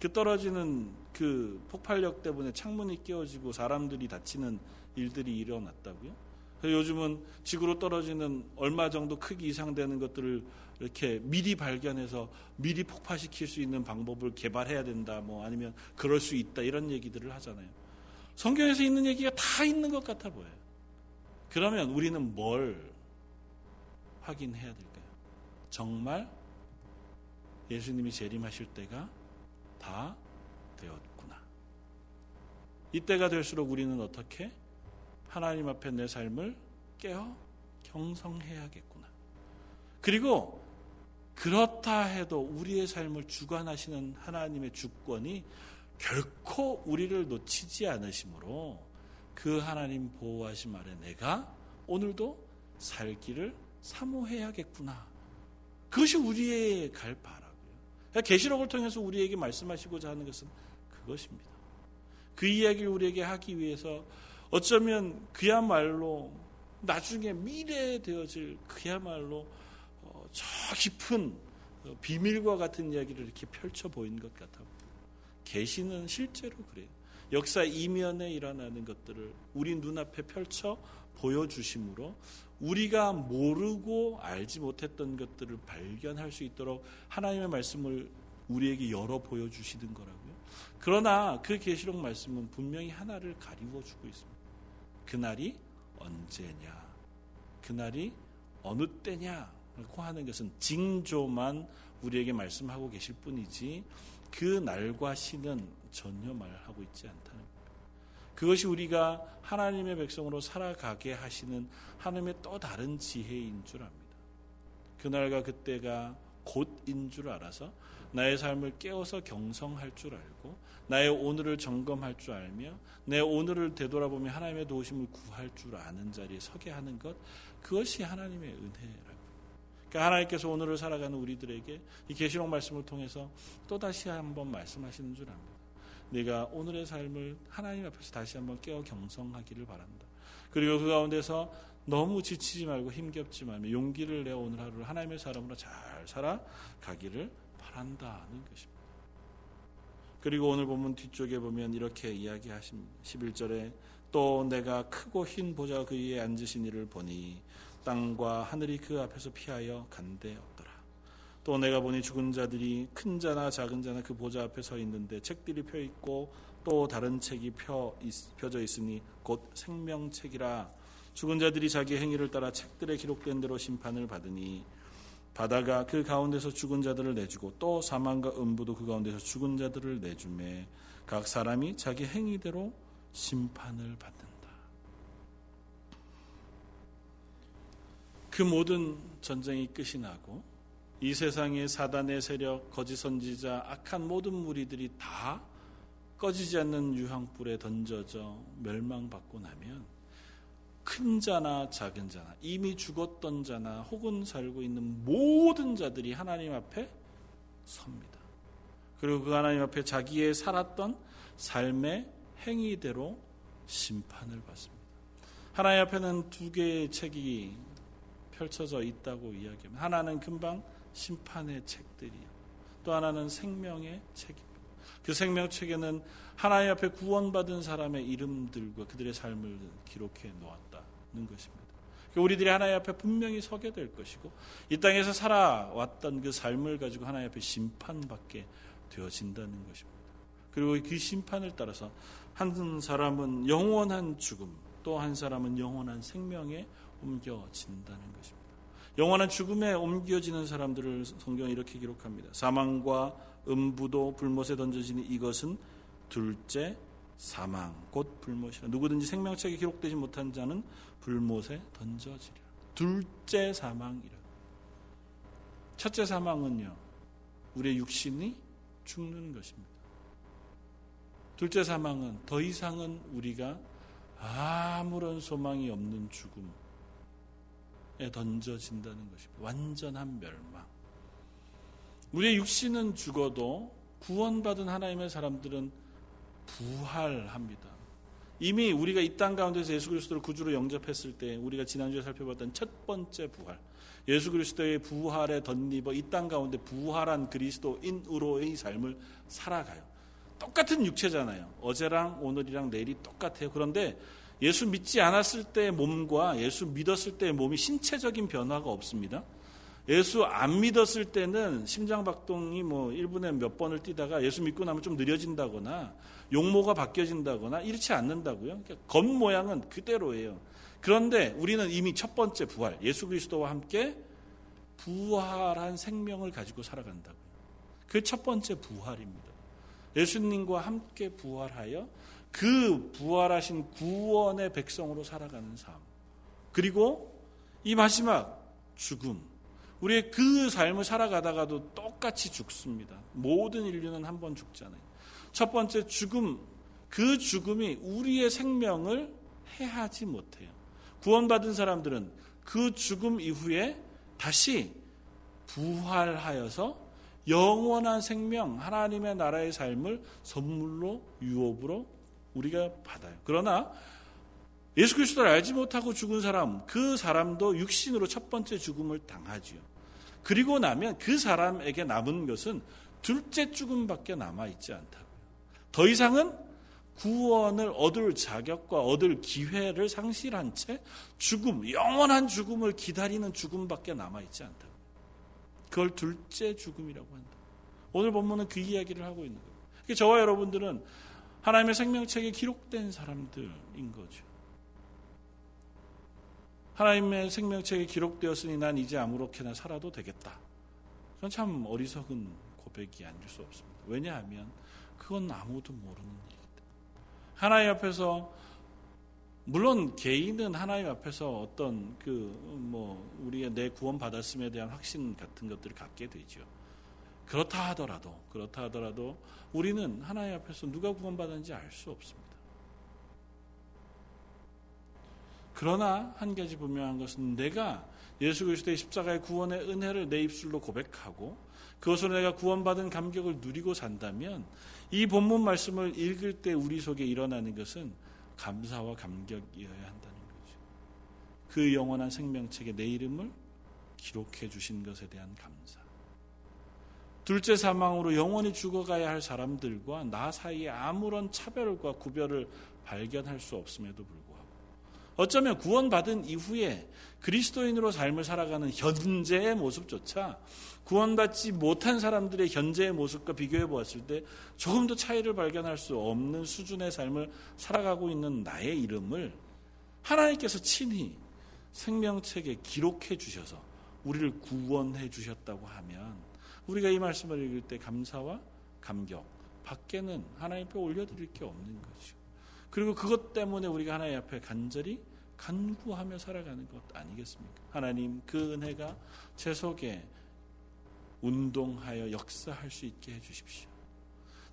그 떨어지는 그 폭발력 때문에 창문이 깨어지고 사람들이 다치는 일들이 일어났다고요. 요즘은 지구로 떨어지는 얼마 정도 크기 이상 되는 것들을 이렇게 미리 발견해서 미리 폭파시킬 수 있는 방법을 개발해야 된다. 뭐 아니면 그럴 수 있다. 이런 얘기들을 하잖아요. 성경에서 있는 얘기가 다 있는 것 같아 보여요. 그러면 우리는 뭘 확인해야 될까요? 정말 예수님이 재림하실 때가 다 되었구나. 이때가 될수록 우리는 어떻게 하나님 앞에 내 삶을 깨어 경성해야겠구나. 그리고 그렇다 해도 우리의 삶을 주관하시는 하나님의 주권이 결코 우리를 놓치지 않으시므로 그 하나님 보호하심 아래 내가 오늘도 살기를 사모해야겠구나. 그것이 우리의 갈 바라고요. 그러니까 계시록을 통해서 우리에게 말씀하시고자 하는 것은 그것입니다. 그 이야기를 우리에게 하기 위해서 어쩌면 그야말로 나중에 미래에 되어질 그야말로 어, 저 깊은 비밀과 같은 이야기를 이렇게 펼쳐 보인 것 같아. 계시는 실제로 그래요. 역사 이면에 일어나는 것들을 우리 눈앞에 펼쳐 보여주심으로 우리가 모르고 알지 못했던 것들을 발견할 수 있도록 하나님의 말씀을 우리에게 열어 보여주시는 거라고요. 그러나 그 계시록 말씀은 분명히 하나를 가리워 주고 있습니다. 그날이 언제냐? 그날이 어느 때냐고 하는 것은 징조만 우리에게 말씀하고 계실 뿐이지 그 날과 시는 전혀 말하고 있지 않다는 겁니다. 그것이 우리가 하나님의 백성으로 살아가게 하시는 하나님의 또 다른 지혜인 줄 압니다. 그날과 그때가 곧인 줄 알아서 나의 삶을 깨워서 경성할 줄 알고 나의 오늘을 점검할 줄 알며 내 오늘을 되돌아보며 하나님의 도우심을 구할 줄 아는 자리에 서게 하는 것 그것이 하나님의 은혜라고. 그러니까 하나님께서 오늘을 살아가는 우리들에게 이 계시록 말씀을 통해서 또 다시 한번 말씀하시는 줄 압니다. 내가 오늘의 삶을 하나님 앞에서 다시 한번 깨어 경성하기를 바란다. 그리고 그 가운데서 너무 지치지 말고 힘겹지 말며 용기를 내어 오늘 하루를 하나님의 사람으로 잘 살아가기를 바란다는 것입니다. 그리고 오늘 보면 뒤쪽에 보면 이렇게 이야기하십니다. 11절에 또 내가 크고 흰 보좌 그 위에 앉으신 이를 보니 땅과 하늘이 그 앞에서 피하여 간데 없더라. 또 내가 보니 죽은 자들이 큰 자나 작은 자나 그 보좌 앞에 서 있는데 책들이 펴 있고 또 다른 책이 펴 펴져 있으니 곧 생명책이라 죽은 자들이 자기 행위를 따라 책들에 기록된 대로 심판을 받으니 바다가 그 가운데서 죽은 자들을 내주고 또 사망과 음부도 그 가운데서 죽은 자들을 내주매 각 사람이 자기 행위대로 심판을 받는다. 그 모든 전쟁이 끝이 나고 이 세상의 사단의 세력, 거짓 선지자, 악한 모든 무리들이 다 꺼지지 않는 유황불에 던져져 멸망받고 나면 큰 자나 작은 자나 이미 죽었던 자나 혹은 살고 있는 모든 자들이 하나님 앞에 섭니다. 그리고 그 하나님 앞에 자기의 살았던 삶의 행위대로 심판을 받습니다. 하나님 앞에는 두 개의 책이 펼쳐져 있다고 이야기합니다. 하나는 금방 심판의 책들이요. 또 하나는 생명의 책입니다. 그 생명책에는 하나님 앞에 구원받은 사람의 이름들과 그들의 삶을 기록해 놓았다는 것입니다. 그러니까 우리들이 하나님 앞에 분명히 서게 될 것이고 이 땅에서 살아왔던 그 삶을 가지고 하나님 앞에 심판받게 되어진다는 것입니다. 그리고 그 심판을 따라서 한 사람은 영원한 죽음, 또 한 사람은 영원한 생명에 옮겨진다는 것입니다. 영원한 죽음에 옮겨지는 사람들을 성경은 이렇게 기록합니다. 사망과 음부도 불못에 던져지니 이것은 둘째 사망 곧 불못이라. 누구든지 생명책에 기록되지 못한 자는 불못에 던져지리라. 둘째 사망이라. 첫째 사망은요 우리의 육신이 죽는 것입니다. 둘째 사망은 더 이상은 우리가 아무런 소망이 없는 죽음에 던져진다는 것입니다. 완전한 멸망 우리의 육신은 죽어도 구원받은 하나님의 사람들은 부활합니다. 이미 우리가 이 땅 가운데서 예수 그리스도를 구주로 영접했을 때 우리가 지난주에 살펴봤던 첫 번째 부활. 예수 그리스도의 부활에 덧입어 이 땅 가운데 부활한 그리스도인으로의 삶을 살아가요. 똑같은 육체잖아요. 어제랑 오늘이랑 내일이 똑같아요. 그런데 예수 믿지 않았을 때의 몸과 예수 믿었을 때의 몸이 신체적인 변화가 없습니다. 예수 안 믿었을 때는 심장박동이 뭐 1분에 몇 번을 뛰다가 예수 믿고 나면 좀 느려진다거나 용모가 바뀌어진다거나 이렇지 않는다고요. 그러니까 겉모양은 그대로예요. 그런데 우리는 이미 첫 번째 부활, 예수 그리스도와 함께 부활한 생명을 가지고 살아간다고요. 그 첫 번째 부활입니다. 예수님과 함께 부활하여 그 부활하신 구원의 백성으로 살아가는 삶. 그리고 이 마지막 죽음, 우리의 그 삶을 살아가다가도 똑같이 죽습니다. 모든 인류는 한 번 죽잖아요. 첫 번째 죽음, 그 죽음이 우리의 생명을 해하지 못해요. 구원받은 사람들은 그 죽음 이후에 다시 부활하여서 영원한 생명, 하나님의 나라의 삶을 선물로, 유업으로 우리가 받아요. 그러나 예수 그리스도를 알지 못하고 죽은 사람, 그 사람도 육신으로 첫 번째 죽음을 당하지요. 그리고 나면 그 사람에게 남은 것은 둘째 죽음밖에 남아 있지 않다고요. 더 이상은 구원을 얻을 자격과 얻을 기회를 상실한 채 죽음, 영원한 죽음을 기다리는 죽음밖에 남아 있지 않다. 그걸 둘째 죽음이라고 한다. 오늘 본문은 그 이야기를 하고 있는 거예요. 그러니까 저와 여러분들은 하나님의 생명책에 기록된 사람들인 거죠. 하나님의 생명책에 기록되었으니 난 이제 아무렇게나 살아도 되겠다. 그건 참 어리석은 고백이 아닐 수 없습니다. 왜냐하면 그건 아무도 모르는 때문에. 하나님 앞에서 물론 개인은 하나님 앞에서 어떤 그 뭐 우리가 내 구원 받았음에 대한 확신 같은 것들을 갖게 되죠. 그렇다 하더라도 그렇다 하더라도 우리는 하나님 앞에서 누가 구원받았는지 알 수 없습니다. 그러나 한 가지 분명한 것은 내가 예수 그리스도의 십자가의 구원의 은혜를 내 입술로 고백하고 그것으로 내가 구원받은 감격을 누리고 산다면 이 본문 말씀을 읽을 때 우리 속에 일어나는 것은 감사와 감격이어야 한다는 거죠. 그 영원한 생명책에 내 이름을 기록해 주신 것에 대한 감사. 둘째 사망으로 영원히 죽어가야 할 사람들과 나 사이에 아무런 차별과 구별을 발견할 수 없음에도 불구하고 어쩌면 구원받은 이후에 그리스도인으로 삶을 살아가는 현재의 모습조차 구원받지 못한 사람들의 현재의 모습과 비교해 보았을 때 조금 더 차이를 발견할 수 없는 수준의 삶을 살아가고 있는 나의 이름을 하나님께서 친히 생명책에 기록해 주셔서 우리를 구원해 주셨다고 하면 우리가 이 말씀을 읽을 때 감사와 감격 밖에는 하나님 앞에 올려드릴 게 없는 거죠. 그리고 그것 때문에 우리가 하나님 앞에 간절히 간구하며 살아가는 것 아니겠습니까? 하나님 그 은혜가 제 속에 운동하여 역사할 수 있게 해 주십시오.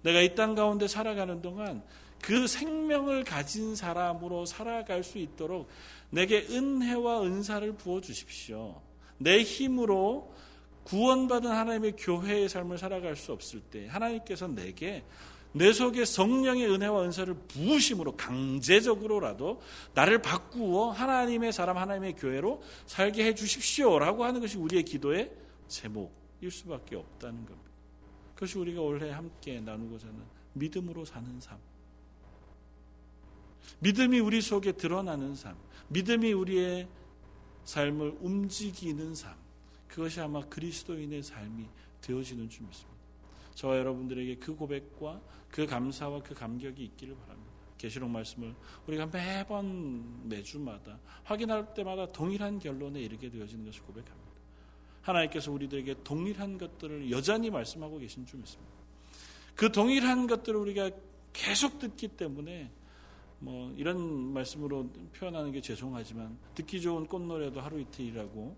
내가 이 땅 가운데 살아가는 동안 그 생명을 가진 사람으로 살아갈 수 있도록 내게 은혜와 은사를 부어 주십시오. 내 힘으로 구원받은 하나님의 교회의 삶을 살아갈 수 없을 때 하나님께서 내게 내 속에 성령의 은혜와 은사를 부으심으로 강제적으로라도 나를 바꾸어 하나님의 사람, 하나님의 교회로 살게 해 주십시오라고 하는 것이 우리의 기도의 제목일 수밖에 없다는 겁니다. 그것이 우리가 올해 함께 나누고자 하는 믿음으로 사는 삶. 믿음이 우리 속에 드러나는 삶. 믿음이 우리의 삶을 움직이는 삶. 그것이 아마 그리스도인의 삶이 되어지는 줄 믿습니다. 저와 여러분들에게 그 고백과 그 감사와 그 감격이 있기를 바랍니다. 계시록 말씀을 우리가 매번 매주마다 확인할 때마다 동일한 결론에 이르게 되어지는 것을 고백합니다. 하나님께서 우리들에게 동일한 것들을 여전히 말씀하고 계신 줄 믿습니다. 그 동일한 것들을 우리가 계속 듣기 때문에 뭐 이런 말씀으로 표현하는 게 죄송하지만 듣기 좋은 꽃노래도 하루 이틀이라고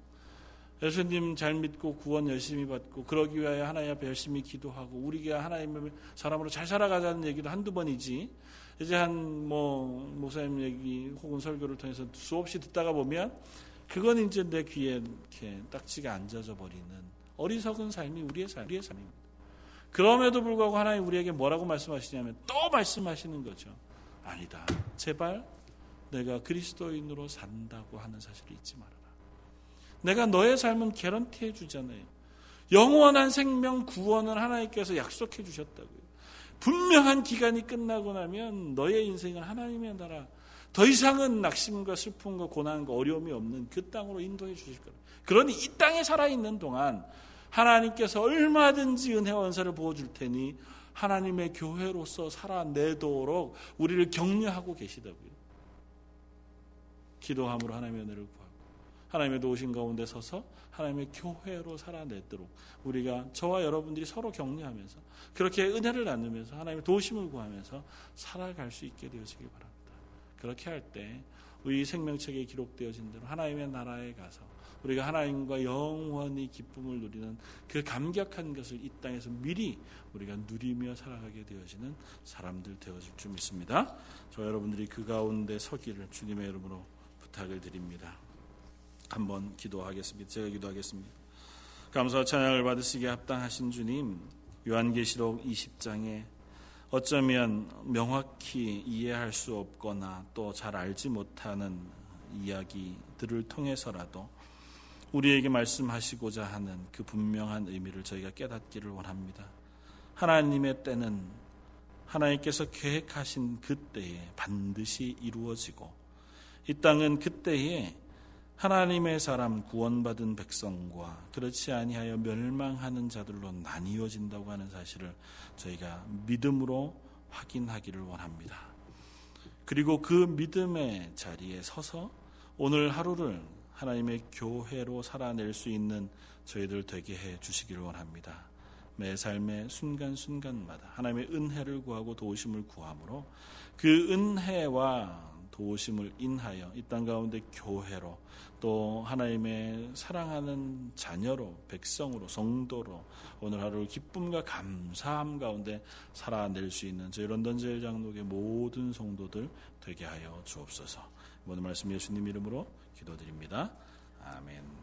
예수님 잘 믿고 구원 열심히 받고 그러기 위하여 하나님 앞에 열심히 기도하고 우리가 하나님의 사람으로 잘 살아가자는 얘기도 한두 번이지 이제 한 뭐 목사님 얘기 혹은 설교를 통해서 수없이 듣다가 보면 그건 이제 내 귀에 이렇게 딱지가 앉아져 버리는 어리석은 삶이 우리의 삶, 우리의 삶입니다. 그럼에도 불구하고 하나님 우리에게 뭐라고 말씀하시냐면 또 말씀하시는 거죠. 아니다. 제발 내가 그리스도인으로 산다고 하는 사실을 잊지 마라. 내가 너의 삶은 개런티해 주잖아요. 영원한 생명 구원을 하나님께서 약속해 주셨다고요. 분명한 기간이 끝나고 나면 너의 인생은 하나님의 나라 더 이상은 낙심과 슬픔과 고난과 어려움이 없는 그 땅으로 인도해 주실 거예요. 그러니 이 땅에 살아있는 동안 하나님께서 얼마든지 은혜와 은사를 부어줄 테니 하나님의 교회로서 살아내도록 우리를 격려하고 계시다고요. 기도함으로 하나님의 은혜를 구하고 하나님의 도우신 가운데 서서 하나님의 교회로 살아내도록 우리가 저와 여러분들이 서로 격려하면서 그렇게 은혜를 나누면서 하나님의 도우심을 구하면서 살아갈 수 있게 되어지기 바랍니다. 그렇게 할 때 우리 생명책에 기록되어진 대로 하나님의 나라에 가서 우리가 하나님과 영원히 기쁨을 누리는 그 감격한 것을 이 땅에서 미리 우리가 누리며 살아가게 되어지는 사람들 되어질 줄 믿습니다. 저 여러분들이 그 가운데 서기를 주님의 이름으로 부탁을 드립니다. 한번 기도하겠습니다. 제가 기도하겠습니다. 감사와 찬양을 받으시기에 합당하신 주님, 요한계시록 20장에 어쩌면 명확히 이해할 수 없거나 또 잘 알지 못하는 이야기들을 통해서라도 우리에게 말씀하시고자 하는 그 분명한 의미를 저희가 깨닫기를 원합니다. 하나님의 때는 하나님께서 계획하신 그때에 반드시 이루어지고 이 땅은 그때에 하나님의 사람 구원받은 백성과 그렇지 아니하여 멸망하는 자들로 나뉘어진다고 하는 사실을 저희가 믿음으로 확인하기를 원합니다. 그리고 그 믿음의 자리에 서서 오늘 하루를 하나님의 교회로 살아낼 수 있는 저희들 되게 해 주시기를 원합니다. 매 삶의 순간순간마다 하나님의 은혜를 구하고 도우심을 구함으로 그 은혜와 도우심을 인하여 이 땅 가운데 교회로 또 하나님의 사랑하는 자녀로 백성으로 성도로 오늘 하루 기쁨과 감사함 가운데 살아낼 수 있는 저희 런던 제일 장독의 모든 성도들 되게 하여 주옵소서. 모든 말씀 예수님 이름으로 기도드립니다. 아멘.